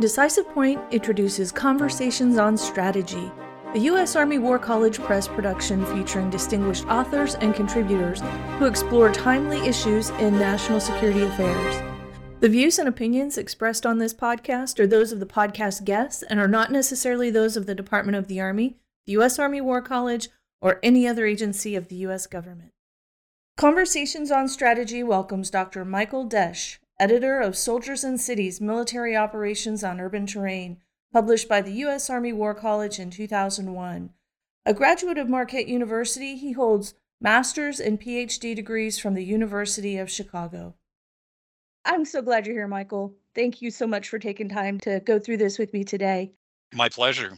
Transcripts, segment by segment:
Decisive Point introduces Conversations on Strategy, a U.S. Army War College Press production featuring distinguished authors and contributors who explore timely issues in national security affairs. The views and opinions expressed on this podcast are those of the podcast guests and are not necessarily those of the Department of the Army, the U.S. Army War College, or any other agency of the U.S. government. Conversations on Strategy welcomes Dr. Michael Desch, editor of Soldiers in Cities Military Operations on Urban Terrain, published by the U.S. Army War College in 2001. A graduate of Marquette University, he holds master's and PhD degrees from the University of Chicago. I'm so glad you're here, Michael. Thank you so much for taking time to go through this with me today. My pleasure.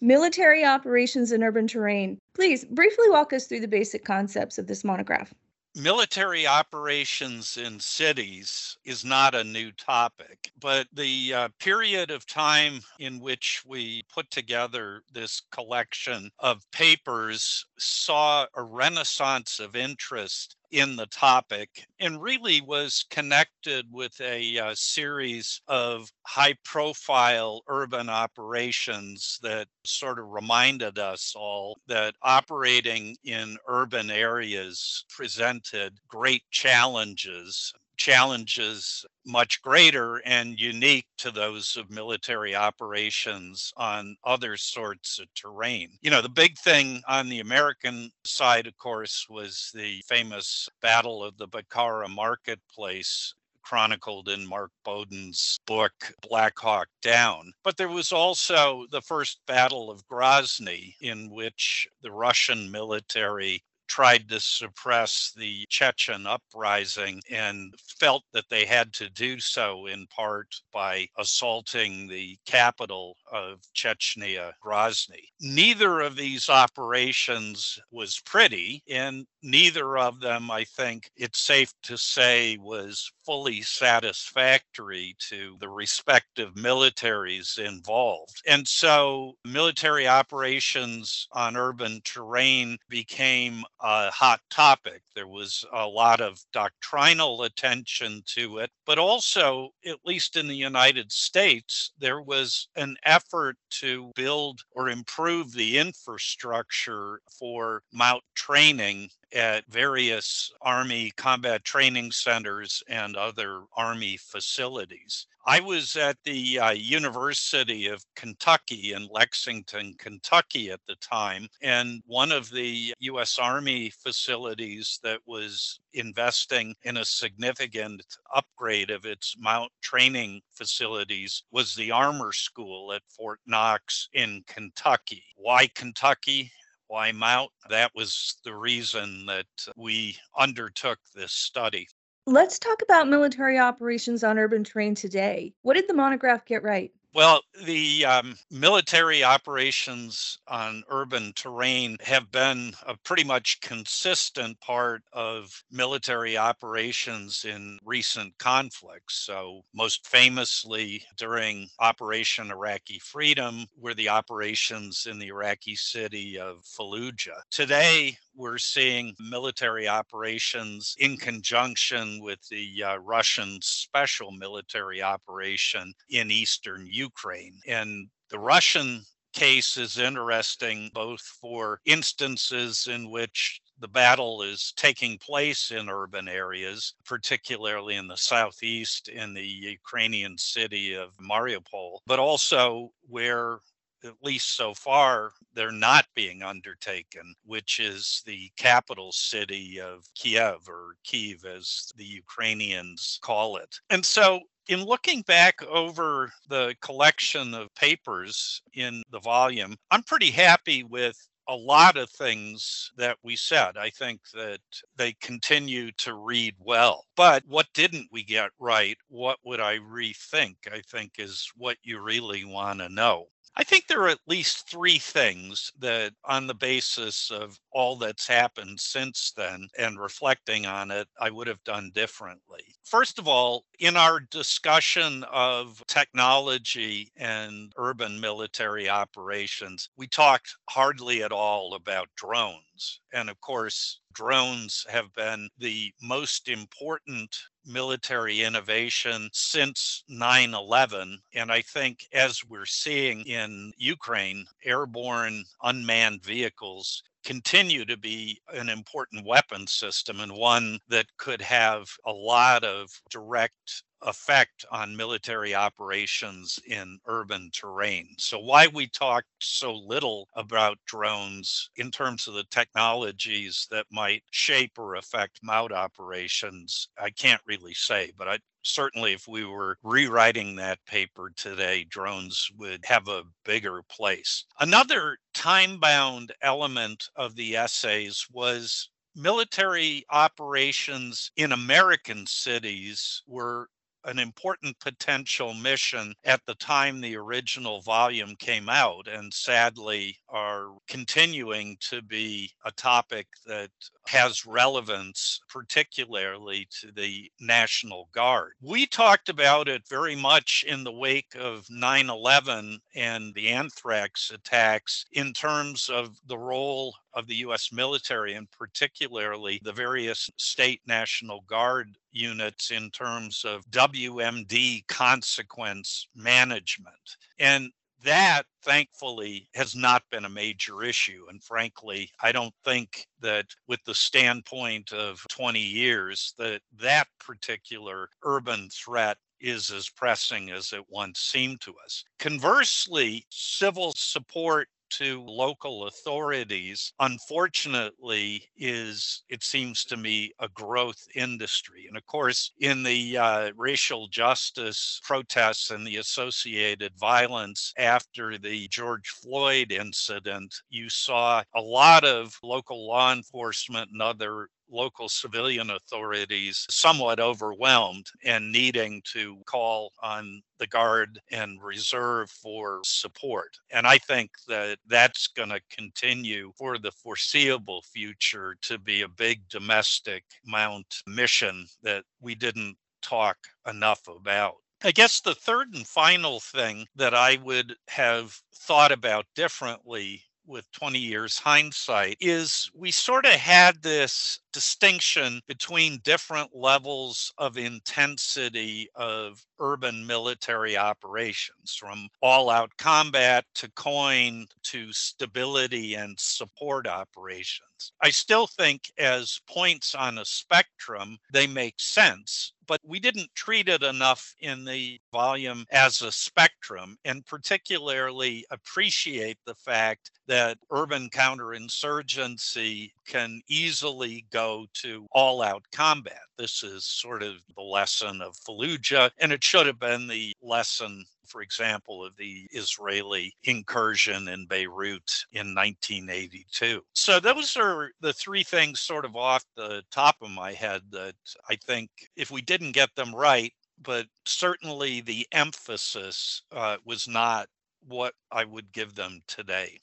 Military operations in urban terrain. Please briefly walk us through the basic concepts of this monograph military operations in cities is not a new topic, but the uh, period of time in which we put together this collection of papers saw a renaissance of interest in the topic and really was connected with a uh, series of high profile urban operations that sort of reminded us all that operating in urban areas presented great challenges challenges much greater and unique to those of military operations on other sorts of terrain. You know, the big thing on the American side, of course, was the famous Battle of the Bakara Marketplace chronicled in Mark Bowden's book, Black Hawk Down. But there was also the first Battle of Grozny, in which the Russian military tried to suppress the Chechen uprising and felt that they had to do so in part by assaulting the capital of Chechnya, Grozny. Neither of these operations was pretty, and neither of them, I think it's safe to say, was fully satisfactory to the respective militaries involved. And so military operations on urban terrain became a hot topic. There was a lot of doctrinal attention to it, but also, at least in the United States, there was an effort to build or improve the infrastructure for MOUT training at various Army combat training centers and other Army facilities. I was at the uh, University of Kentucky in Lexington, Kentucky at the time, and one of the U.S. Army facilities that was investing in a significant upgrade of its MOUT training facilities was the Armor School at Fort Knox in Kentucky. Why Kentucky? Why MOUT. That was the reason that we undertook this study. Let's talk about military operations on urban terrain today. What did the monograph get right? Well, the um, military operations on urban terrain have been a pretty much consistent part of military operations in recent conflicts. So, most famously during Operation Iraqi Freedom were the operations in the Iraqi city of Fallujah. Today, we're seeing military operations in conjunction with the uh, Russian special military operation in eastern Ukraine. And the Russian case is interesting both for instances in which the battle is taking place in urban areas, particularly in the southeast in the Ukrainian city of Mariupol, but also where at least so far, they're not being undertaken, which is the capital city of Kiev or Kyiv, as the Ukrainians call it. And so in looking back over the collection of papers in the volume, I'm pretty happy with a lot of things that we said. I think that they continue to read well. But what didn't we get right? What would I rethink? I think is what you really want to know. I think there are at least three things that, on the basis of all that's happened since then and reflecting on it, I would have done differently. First of all, In our discussion of technology and urban military operations, we talked hardly at all about drones. And of course, drones have been the most important military innovation since 9 11. And I think, as we're seeing in Ukraine, airborne unmanned vehicles continue to be an important weapon system and one that could have a lot of direct effect on military operations in urban terrain. So, why we talked so little about drones in terms of the technologies that might shape or affect MOUT operations, I can't really say, but I certainly if we were rewriting that paper today, drones would have a bigger place. Another time bound element of the essays was military operations in American cities were an important potential mission at the time the original volume came out, and sadly are continuing to be a topic that has relevance, particularly to the National Guard. We talked about it very much in the wake of 9 11 and the anthrax attacks in terms of the role of the US military and particularly the various state National Guard units in terms of WMD consequence management. And that thankfully has not been a major issue. And frankly, I don't think that with the standpoint of 20 years that that particular urban threat is as pressing as it once seemed to us. Conversely, civil support to local authorities, unfortunately, is, it seems to me, a growth industry. And of course, in the uh, racial justice protests and the associated violence after the George Floyd incident, you saw a lot of local law enforcement and other local civilian authorities somewhat overwhelmed and needing to call on the Guard and Reserve for support. And I think that that's going to continue for the foreseeable future to be a big domestic MOUT mission that we didn't talk enough about. I guess the third and final thing that I would have thought about differently with 20 years hindsight is we sort of had this distinction between different levels of intensity of urban military operations from all out combat to COIN to stability and support operations. I still think, as points on a spectrum, they make sense but we didn't treat it enough in the volume as a spectrum and particularly appreciate the fact that urban counterinsurgency can easily go to all out combat. This is sort of the lesson of Fallujah, and it should have been the lesson for example, of the Israeli incursion in Beirut in 1982. So, those are the three things sort of off the top of my head that I think if we didn't get them right, but certainly the emphasis uh, was not what I would give them today.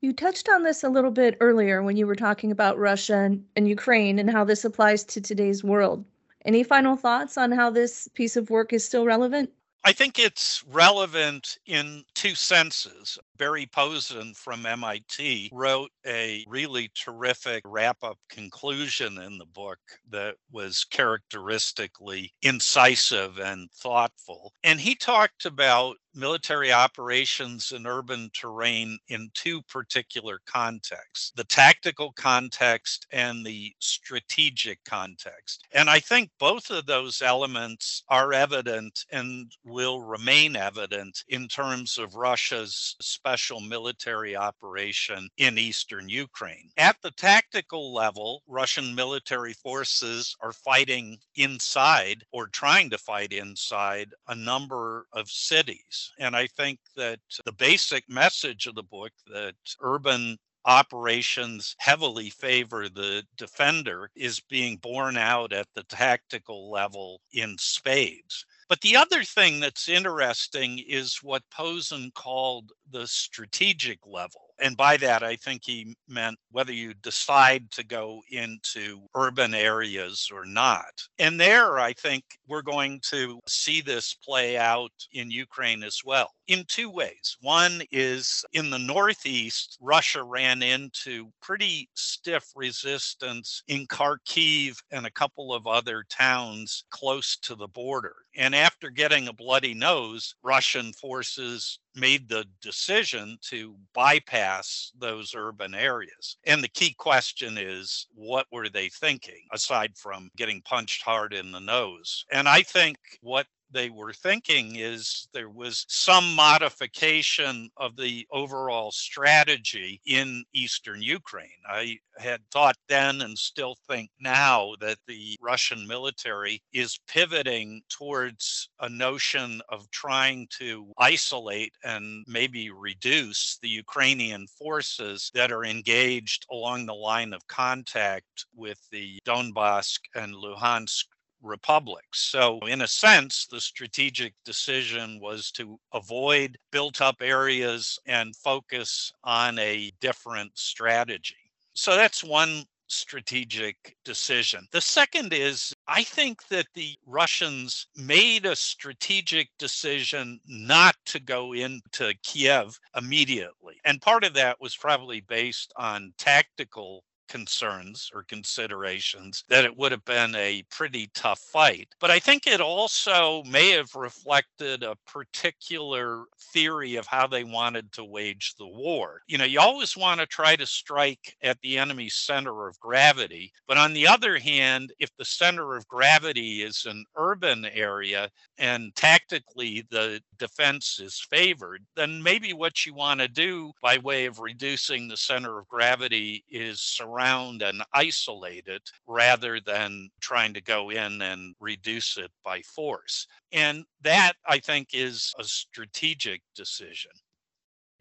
You touched on this a little bit earlier when you were talking about Russia and, Ukraine and how this applies to today's world. Any final thoughts on how this piece of work is still relevant? I think it's relevant in two senses. Barry Posen from MIT wrote a really terrific wrap up conclusion in the book that was characteristically incisive and thoughtful. And he talked about military operations in urban terrain in two particular contexts the tactical context and the strategic context. And I think both of those elements are evident and will remain evident in terms of Russia's special military operation in eastern Ukraine. At the tactical level, Russian military forces are fighting inside or trying to fight inside a number of cities. And I think that the basic message of the book that urban operations heavily favor the defender is being borne out at the tactical level in spades. But the other thing that's interesting is what Posen called the strategic level. And by that, I think he meant whether you decide to go into urban areas or not. And there, I think we're going to see this play out in Ukraine as well in two ways. One is in the Northeast, Russia ran into pretty stiff resistance in Kharkiv and a couple of other towns close to the border. And after getting a bloody nose, Russian forces made the decision to bypass those urban areas. And the key question is what were they thinking aside from getting punched hard in the nose? And I think what they were thinking is there was some modification of the overall strategy in eastern Ukraine. I had thought then and still think now that the Russian military is pivoting towards a notion of trying to isolate and maybe reduce the Ukrainian forces that are engaged along the line of contact with the Donbass and Luhansk republics. So, in a sense, the strategic decision was to avoid built up areas and focus on a different strategy. So, that's one strategic decision. The second is I think that the Russians made a strategic decision not to go into Kiev immediately. And part of that was probably based on tactical concerns or considerations that it would have been a pretty tough fight. But I think it also may have reflected a particular theory of how they wanted to wage the war. You know, you always want to try to strike at the enemy's center of gravity. But on the other hand, if the center of gravity is an urban area and tactically the defense is favored, then maybe what you want to do by way of reducing the center of gravity is surround around and isolate it rather than trying to go in and reduce it by force. And that, I think, is a strategic decision.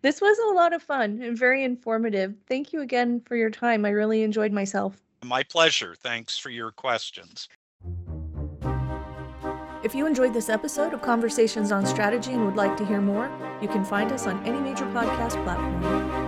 This was a lot of fun and very informative. Thank you again for your time. I really enjoyed myself. My pleasure. Thanks for your questions. If you enjoyed this episode of Conversations on Strategy and would like to hear more, you can find us on any major podcast platform.